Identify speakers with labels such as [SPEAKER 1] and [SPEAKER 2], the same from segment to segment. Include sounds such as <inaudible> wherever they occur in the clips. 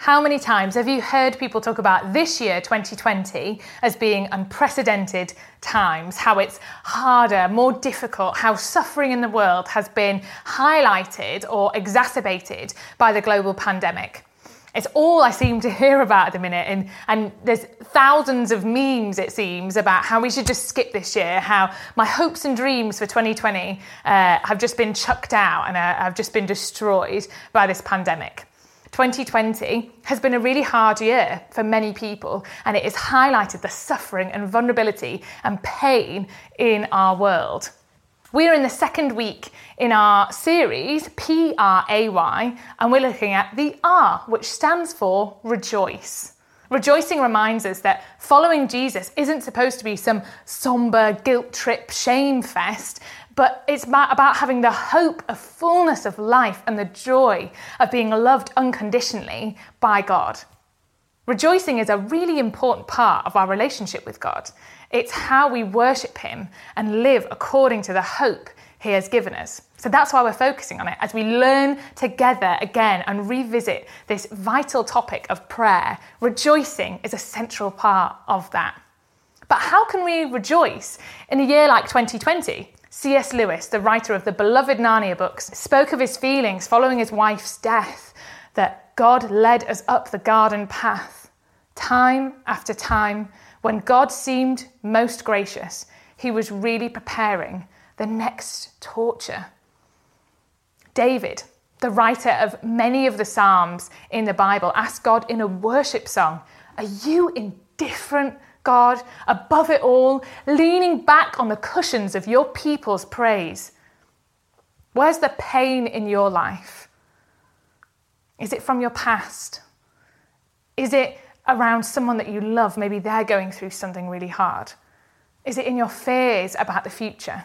[SPEAKER 1] How many times have you heard people talk about this year, 2020, as being unprecedented times? How it's harder, more difficult, how suffering in the world has been highlighted or exacerbated by the global pandemic? It's all I seem to hear about at the minute, and, and there's thousands of memes, it seems, about how we should just skip this year, how my hopes and dreams for 2020 uh, have just been chucked out and uh, have just been destroyed by this pandemic. 2020 has been a really hard year for many people, and it has highlighted the suffering and vulnerability and pain in our world. We're in the second week in our series, P R A Y, and we're looking at the R, which stands for rejoice. Rejoicing reminds us that following Jesus isn't supposed to be some somber guilt trip shame fest, but it's about having the hope of fullness of life and the joy of being loved unconditionally by God. Rejoicing is a really important part of our relationship with God. It's how we worship Him and live according to the hope He has given us. So that's why we're focusing on it as we learn together again and revisit this vital topic of prayer. Rejoicing is a central part of that. But how can we rejoice in a year like 2020? C.S. Lewis, the writer of the beloved Narnia books, spoke of his feelings following his wife's death that God led us up the garden path. Time after time, when God seemed most gracious, he was really preparing the next torture. David, the writer of many of the Psalms in the Bible, asked God in a worship song, Are you indifferent God, above it all, leaning back on the cushions of your people's praise. Where's the pain in your life? Is it from your past? Is it around someone that you love? Maybe they're going through something really hard. Is it in your fears about the future?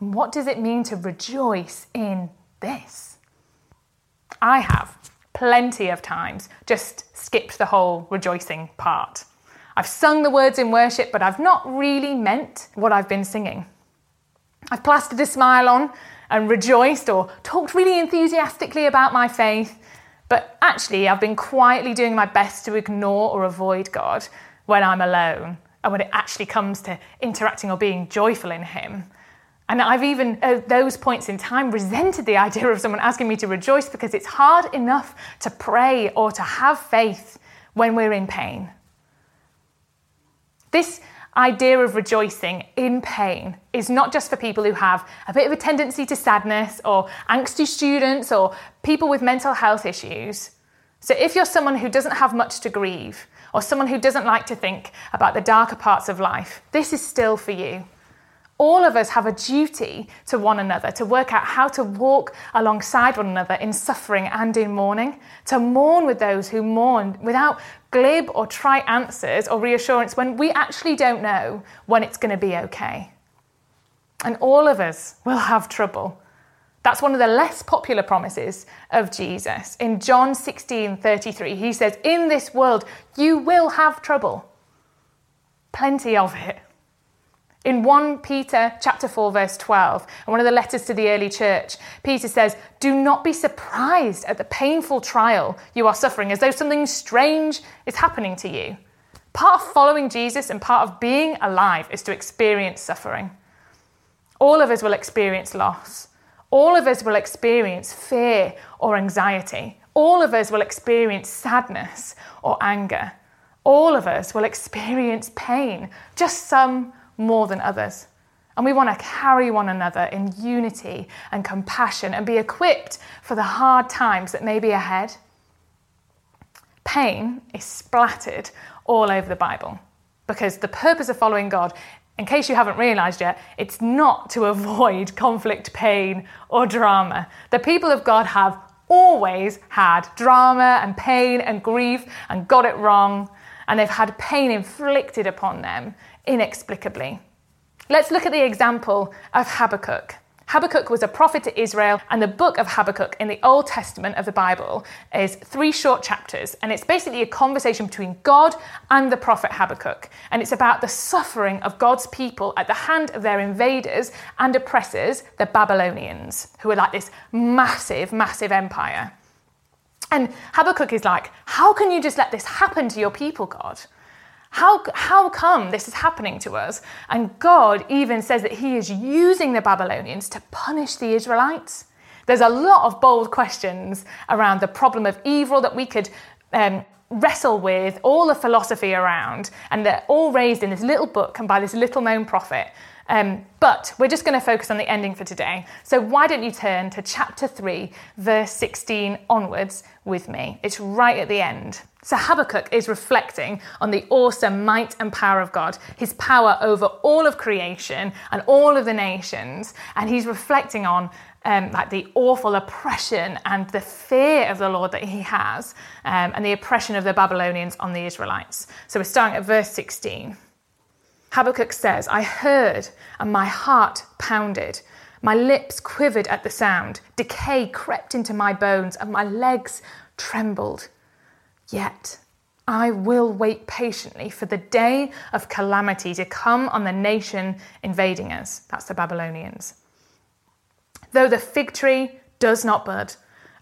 [SPEAKER 1] And what does it mean to rejoice in this? I have plenty of times just skipped the whole rejoicing part. I've sung the words in worship, but I've not really meant what I've been singing. I've plastered a smile on and rejoiced or talked really enthusiastically about my faith, but actually I've been quietly doing my best to ignore or avoid God when I'm alone and when it actually comes to interacting or being joyful in Him. And I've even, at those points in time, resented the idea of someone asking me to rejoice because it's hard enough to pray or to have faith when we're in pain. This idea of rejoicing in pain is not just for people who have a bit of a tendency to sadness or angsty students or people with mental health issues. So, if you're someone who doesn't have much to grieve or someone who doesn't like to think about the darker parts of life, this is still for you all of us have a duty to one another to work out how to walk alongside one another in suffering and in mourning, to mourn with those who mourn without glib or trite answers or reassurance when we actually don't know when it's going to be okay. And all of us will have trouble. That's one of the less popular promises of Jesus. In John 16 33, he says, In this world you will have trouble. Plenty of it. In 1 Peter chapter 4 verse 12, and one of the letters to the early church, Peter says, "Do not be surprised at the painful trial you are suffering as though something strange is happening to you." Part of following Jesus and part of being alive is to experience suffering. All of us will experience loss. All of us will experience fear or anxiety. All of us will experience sadness or anger. All of us will experience pain, just some more than others. And we want to carry one another in unity and compassion and be equipped for the hard times that may be ahead. Pain is splattered all over the Bible because the purpose of following God, in case you haven't realized yet, it's not to <laughs> avoid conflict, pain, or drama. The people of God have always had drama and pain and grief and got it wrong, and they've had pain inflicted upon them inexplicably. Let's look at the example of Habakkuk. Habakkuk was a prophet to Israel, and the book of Habakkuk in the Old Testament of the Bible is three short chapters, and it's basically a conversation between God and the prophet Habakkuk. And it's about the suffering of God's people at the hand of their invaders and oppressors, the Babylonians, who are like this massive, massive empire. And Habakkuk is like, How can you just let this happen to your people, God? How, how come this is happening to us? And God even says that He is using the Babylonians to punish the Israelites. There's a lot of bold questions around the problem of evil that we could um, wrestle with, all the philosophy around, and they're all raised in this little book and by this little known prophet. Um, but we're just going to focus on the ending for today. So why don't you turn to chapter 3, verse 16 onwards with me? It's right at the end. So Habakkuk is reflecting on the awesome might and power of God, his power over all of creation and all of the nations, and he's reflecting on um, like the awful oppression and the fear of the Lord that he has, um, and the oppression of the Babylonians on the Israelites. So we're starting at verse 16. Habakkuk says, I heard and my heart pounded. My lips quivered at the sound. Decay crept into my bones and my legs trembled. Yet I will wait patiently for the day of calamity to come on the nation invading us. That's the Babylonians. Though the fig tree does not bud,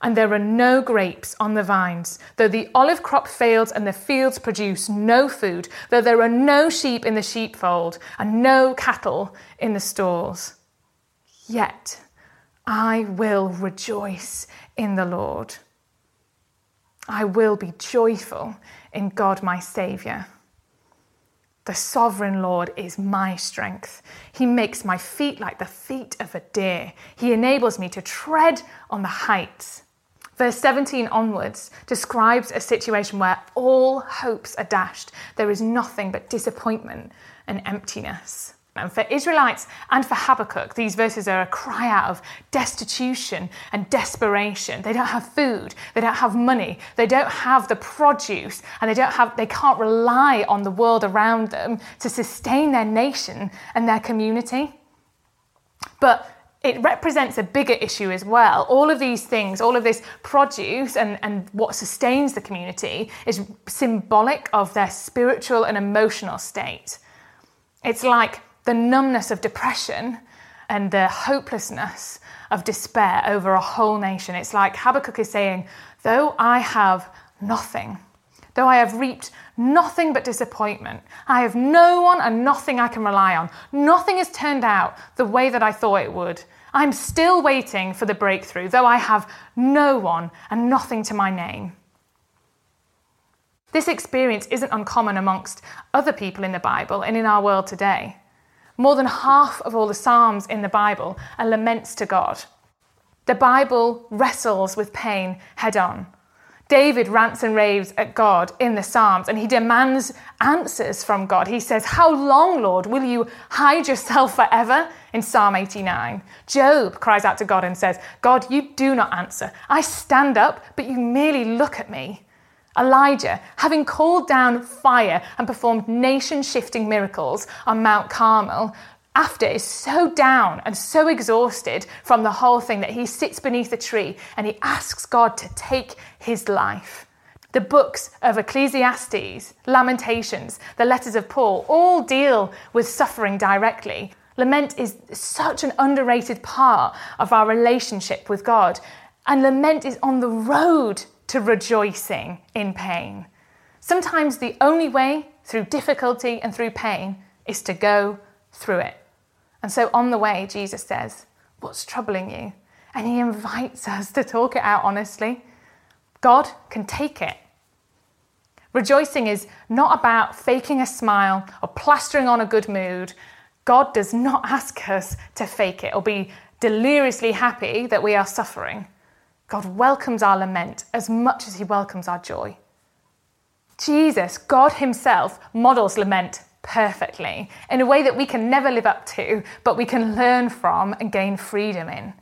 [SPEAKER 1] and there are no grapes on the vines, though the olive crop fails and the fields produce no food, though there are no sheep in the sheepfold and no cattle in the stalls, yet I will rejoice in the Lord. I will be joyful in God my Saviour. The sovereign Lord is my strength. He makes my feet like the feet of a deer. He enables me to tread on the heights. Verse 17 onwards describes a situation where all hopes are dashed. There is nothing but disappointment and emptiness. And for Israelites and for Habakkuk, these verses are a cry out of destitution and desperation. They don't have food, they don't have money, they don't have the produce, and they don't have they can't rely on the world around them to sustain their nation and their community. But it represents a bigger issue as well. All of these things, all of this produce and, and what sustains the community is symbolic of their spiritual and emotional state. It's like the numbness of depression and the hopelessness of despair over a whole nation. It's like Habakkuk is saying, though I have nothing, though I have reaped nothing but disappointment, I have no one and nothing I can rely on, nothing has turned out the way that I thought it would. I'm still waiting for the breakthrough, though I have no one and nothing to my name. This experience isn't uncommon amongst other people in the Bible and in our world today. More than half of all the Psalms in the Bible are laments to God. The Bible wrestles with pain head on. David rants and raves at God in the Psalms and he demands answers from God. He says, How long, Lord, will you hide yourself forever? In Psalm 89. Job cries out to God and says, God, you do not answer. I stand up, but you merely look at me. Elijah, having called down fire and performed nation shifting miracles on Mount Carmel, after is so down and so exhausted from the whole thing that he sits beneath a tree and he asks God to take his life. The books of Ecclesiastes, Lamentations, the letters of Paul all deal with suffering directly. Lament is such an underrated part of our relationship with God. And lament is on the road to rejoicing in pain. Sometimes the only way through difficulty and through pain is to go through it. And so on the way, Jesus says, What's troubling you? And he invites <laughs> us to talk it out honestly. God can take it. Rejoicing is not about faking a smile or plastering on a good mood. God does not <laughs> ask us to fake it or be deliriously happy that we are suffering. God welcomes our lament as much as he welcomes our joy. Jesus, God Himself, models lament perfectly in a way that we can never live up to, but we can learn from and gain freedom in.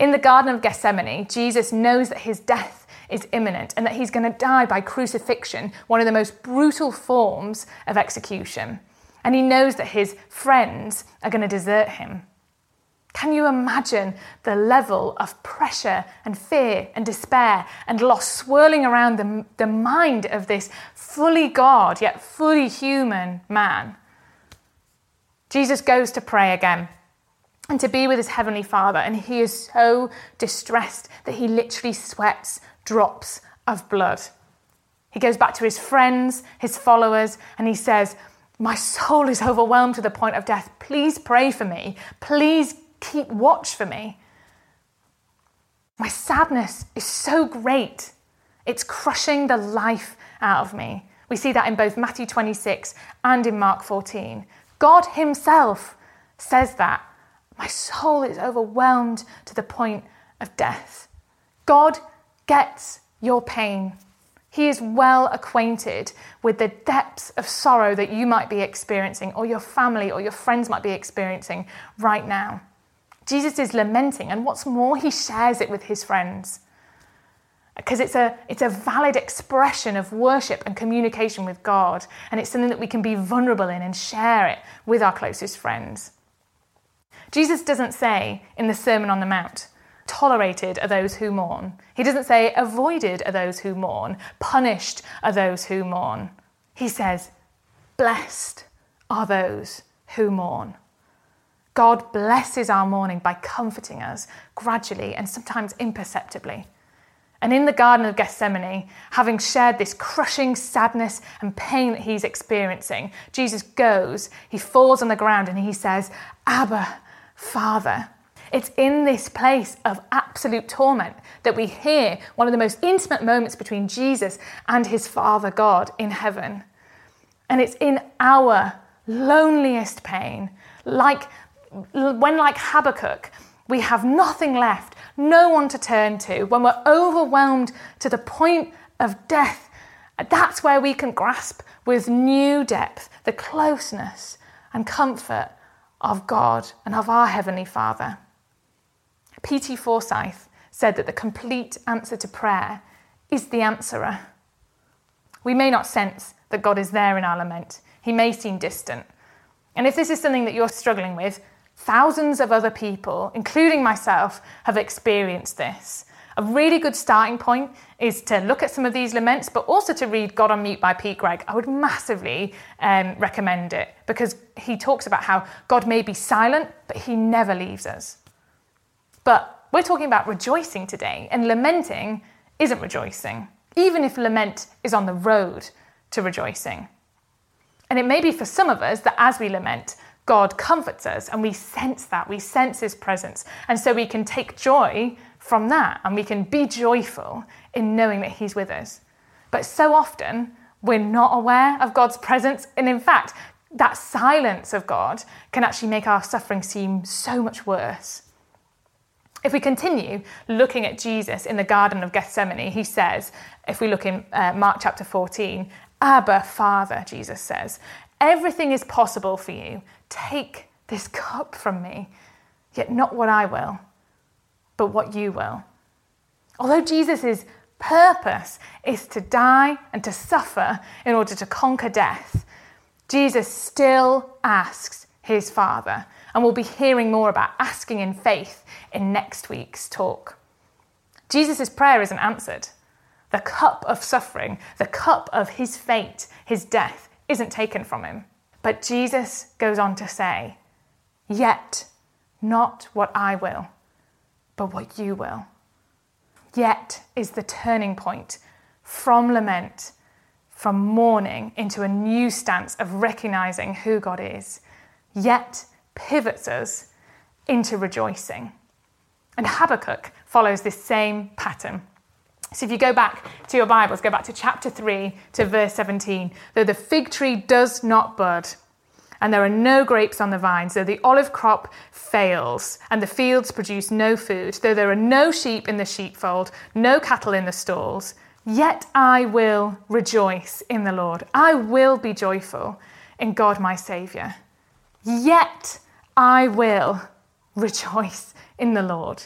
[SPEAKER 1] In the Garden of Gethsemane, Jesus knows that his death is imminent and that he's going to die by crucifixion, one of the most brutal forms of execution. And he knows that his friends are going to desert him. Can you imagine the level of pressure and fear and despair and loss swirling around the, the mind of this fully God yet fully human man? Jesus goes to pray again and to be with his heavenly Father, and he is so distressed that he literally sweats drops of blood. He goes back to his friends, his followers, and he says, My soul is overwhelmed to the point of death. Please pray for me. Please keep watch for me. My sadness is so great, it's crushing the life out of me. We see that in both Matthew 26 and in Mark 14. God Himself says that. My soul is overwhelmed to the point of death. God gets your pain. He is well acquainted with the depths of sorrow that you might be experiencing, or your family or your friends might be experiencing right now. Jesus is lamenting, and what's more, he shares it with his friends. Because it's a, it's a valid expression of worship and communication with God, and it's something that we can be vulnerable in and share it with our closest friends. Jesus doesn't say in the Sermon on the Mount, tolerated are those who mourn. He doesn't say avoided are those who mourn, punished are those who mourn. He says, blessed are those who mourn. God blesses our mourning by comforting us gradually and sometimes imperceptibly. And in the Garden of Gethsemane, having shared this crushing sadness and pain that he's experiencing, Jesus goes, he falls on the ground and he says, Abba, Father. It's in this place of absolute torment that we hear one of the most intimate moments between Jesus and his Father God in heaven. And it's in our loneliest pain, like when, like Habakkuk, we have nothing left, no one to turn to, when we're overwhelmed to the point of death, that's where we can grasp with new depth the closeness and comfort of God and of our Heavenly Father. P.T. Forsyth said that the complete answer to prayer is the answerer. We may not sense that God is there in our lament, He may seem distant. And if this is something that you're struggling with, Thousands of other people, including myself, have experienced this. A really good starting point is to look at some of these laments, but also to read God on Mute by Pete Greig. I would massively um, recommend it because he talks about how God may be silent, but he never leaves us. But we're talking about rejoicing today, and lamenting isn't rejoicing, even if lament is on the road to rejoicing. And it may be for some of us that as we lament, God comforts us and we sense that, we sense His presence. And so we can take joy from that and we can be joyful in knowing that He's with us. But so often we're not aware of God's presence. And in fact, that silence of God can actually make our suffering seem so much worse. If we continue looking at Jesus in the Garden of Gethsemane, he says, if we look in uh, Mark chapter 14, Abba, Father, Jesus says, everything is possible for you. Take this cup from me, yet not what I will, but what you will. Although Jesus' purpose is to die and to suffer in order to conquer death, Jesus still asks his Father, and we'll be hearing more about asking in faith in next week's talk. Jesus' prayer isn't answered. The cup of suffering, the cup of his fate, his death, isn't taken from him. But Jesus goes on to say, Yet not what I will, but what you will. Yet is the turning point from lament, from mourning into a new stance of recognizing who God is. Yet pivots us into rejoicing. And Habakkuk follows this same pattern. So if you go back to your Bibles, go back to chapter 3 to verse 17. Though the fig tree does not bud, and there are no grapes on the vines, though the olive crop fails, and the fields produce no food, though there are no sheep in the sheepfold, no cattle in the stalls, yet I will rejoice in the Lord. I will be joyful in God my Saviour. Yet I will rejoice in the Lord.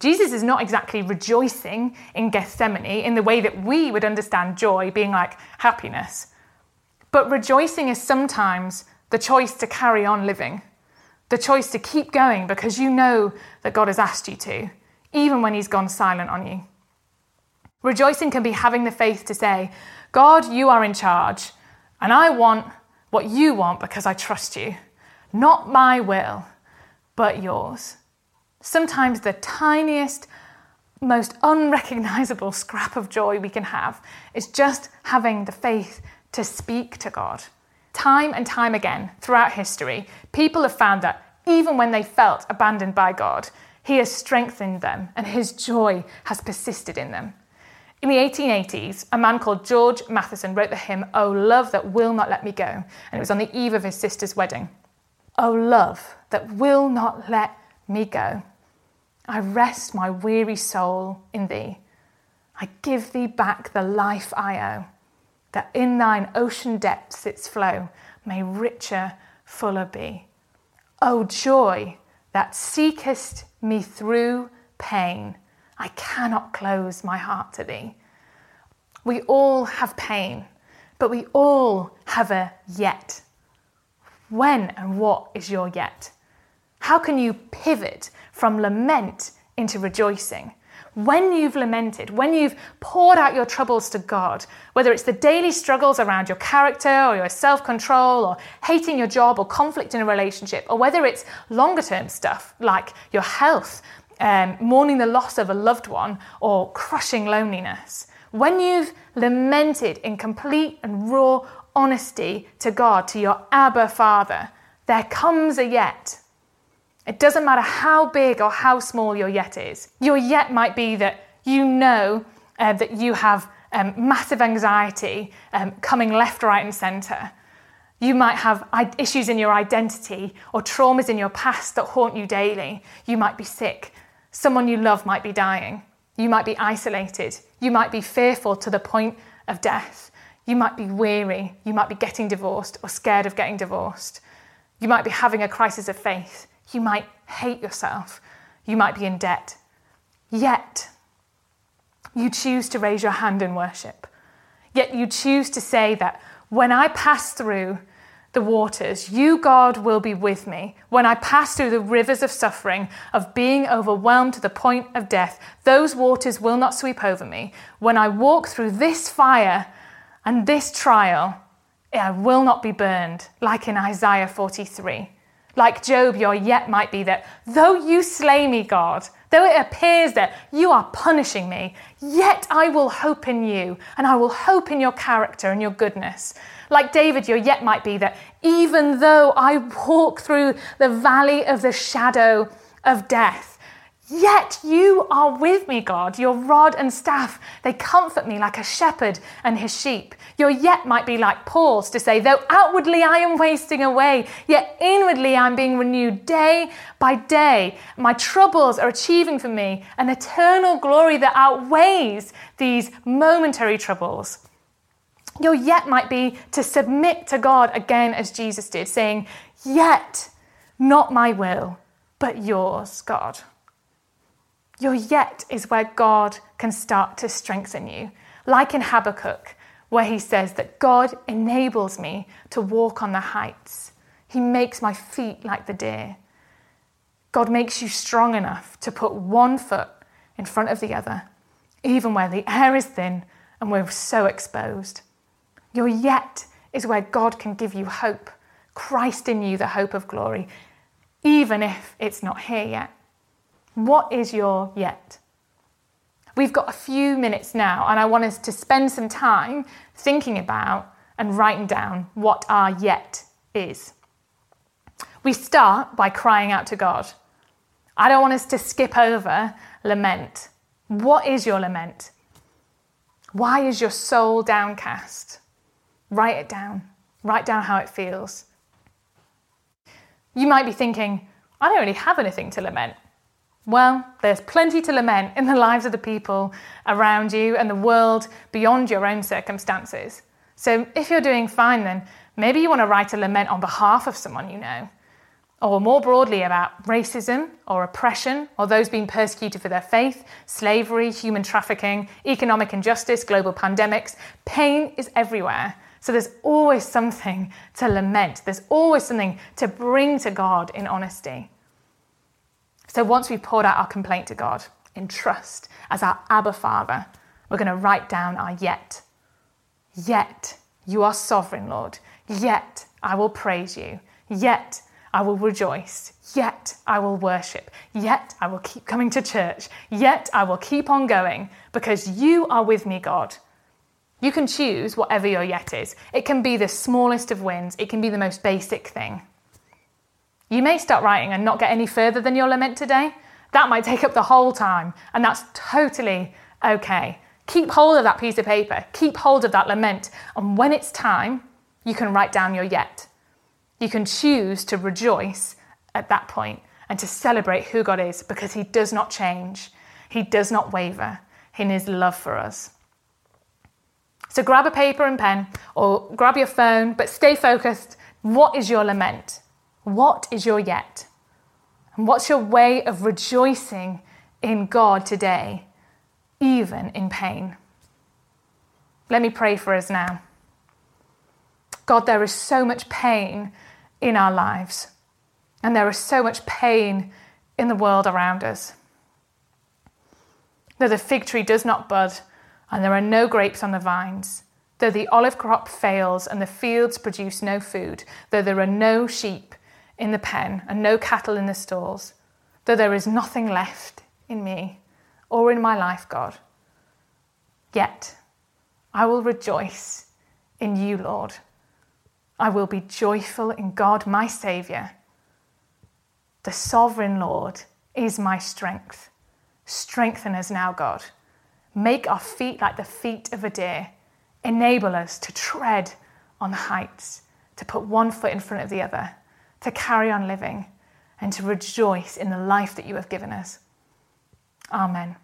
[SPEAKER 1] Jesus is not exactly rejoicing in Gethsemane in the way that we would understand joy being like happiness. But rejoicing is sometimes the choice to carry on living, the choice to keep going because you know that God has asked you to, even when He's gone silent on you. Rejoicing can be having the faith to say, God, you are in charge, and I want what you want because I trust you. Not my will, but yours. Sometimes the tiniest most unrecognizable <laughs> scrap of joy we can have is just having the faith to speak to God. Time and time again throughout history, people have found that even when they felt abandoned by God, He has strengthened them and His joy has persisted in them. In the 1880s, a man called George Matheson wrote the hymn, Oh Love That Will Not Let Me Go, and it was on the eve of his sister's wedding. Oh love that will not let me go. I rest my weary soul in thee. I give thee back the life I owe, that in thine ocean depths its flow may richer, fuller be. O joy that seekest me through pain, I cannot close my heart to thee. We all have pain, but we all have a yet. When and what is your yet? How can you pivot from lament into rejoicing? When you've lamented, when you've poured out your troubles to God, whether it's the daily struggles around your character or your self control or hating your job or conflict in a relationship, or whether it's longer term stuff like your health, um, mourning the loss of a loved one, or crushing loneliness, when you've lamented in complete and raw honesty to God, to your Abba Father, there comes a yet. It doesn't matter how big or how small your yet is. Your yet might be that you know uh, that you have um, massive anxiety um, coming left, right, and centre. You might have issues in your identity or traumas in your past that haunt you daily. You might be sick. Someone you love might be dying. You might be isolated. You might be fearful to the point of death. You might be weary. You might be getting divorced or scared of getting divorced. You might be having a crisis of faith. You might hate yourself. You might be in debt. Yet, you choose to raise your hand in worship. Yet, you choose to say that when I pass through the waters, you, God, will be with me. When I pass through the rivers of suffering, of being overwhelmed to the point of death, those waters will not sweep over me. When I walk through this fire and this trial, I will not be burned, like in Isaiah 43. Like Job, your yet might be that though you slay me, God, though it appears that you are punishing me, yet I will hope in you, and I will hope in your character and your goodness. Like David, your yet might be that even though I walk through the valley of the shadow of death, Yet you are with me, God. Your rod and staff, they comfort me like a shepherd and his sheep. Your yet might be like Paul's to say, though outwardly I am wasting away, yet inwardly I'm being renewed day by day. My troubles are achieving for me an eternal glory that outweighs these momentary troubles. Your yet might be to submit to God again as Jesus did, saying, Yet not my will, but yours, God. Your yet is where God can start to strengthen you. Like in Habakkuk, where he says that God enables me to walk on the heights. He makes my feet like the deer. God makes you strong enough to put one foot in front of the other, even where the air is thin and we're so exposed. Your yet is where God can give you hope, Christ in you, the hope of glory, even if it's not here yet. What is your yet? We've got a few minutes now, and I want us to spend some time thinking about and writing down what our yet is. We start by crying out to God. I don't want us to skip over lament. What is your lament? Why is your soul downcast? Write it down. Write down how it feels. You might be thinking, I don't really have anything to lament. Well, there's plenty to lament in the lives of the people around you and the world beyond your own circumstances. So if you're doing fine, then maybe you want to write a lament on behalf of someone you know. Or more broadly about racism or oppression or those being persecuted for their faith, slavery, human trafficking, economic injustice, global pandemics. Pain is everywhere. So there's always something to lament. There's always something to bring to God in honesty. So once we've poured out our complaint to God in trust as our Abba Father, we're going to write down our yet. Yet you are sovereign, Lord. Yet I will praise you. Yet I will rejoice. Yet I will worship. Yet I will keep coming to church. Yet I will keep on going because you are with me, God. You can choose whatever your yet is. It can be the smallest of wins, it can be the most basic thing. You may start writing and not get any further than your lament today. That might take up the whole time, and that's totally okay. Keep hold of that piece of paper, keep hold of that lament, and when it's time, you can write down your yet. You can choose to rejoice at that point and to celebrate who God is because He does not change, He does not waver in His love for us. So grab a paper and pen or grab your phone, but stay focused. What is your lament? What is your yet? And what's your way of rejoicing in God today, even in pain? Let me pray for us now. God, there is so much pain in our lives, and there is so much pain in the world around us. Though the fig tree does not bud, and there are no grapes on the vines, though the olive crop fails and the fields produce no food, though there are no sheep in the pen and no cattle in the stalls, though there is nothing left in me or in my life, God, yet I will rejoice in you, Lord. I will be joyful in God, my Saviour. The sovereign Lord is my strength. Strengthen us now, God. Make our feet like the feet of a deer. Enable us to tread on the heights, to put one foot in front of the other, to carry on living, and to rejoice in the life that you have given us. Amen.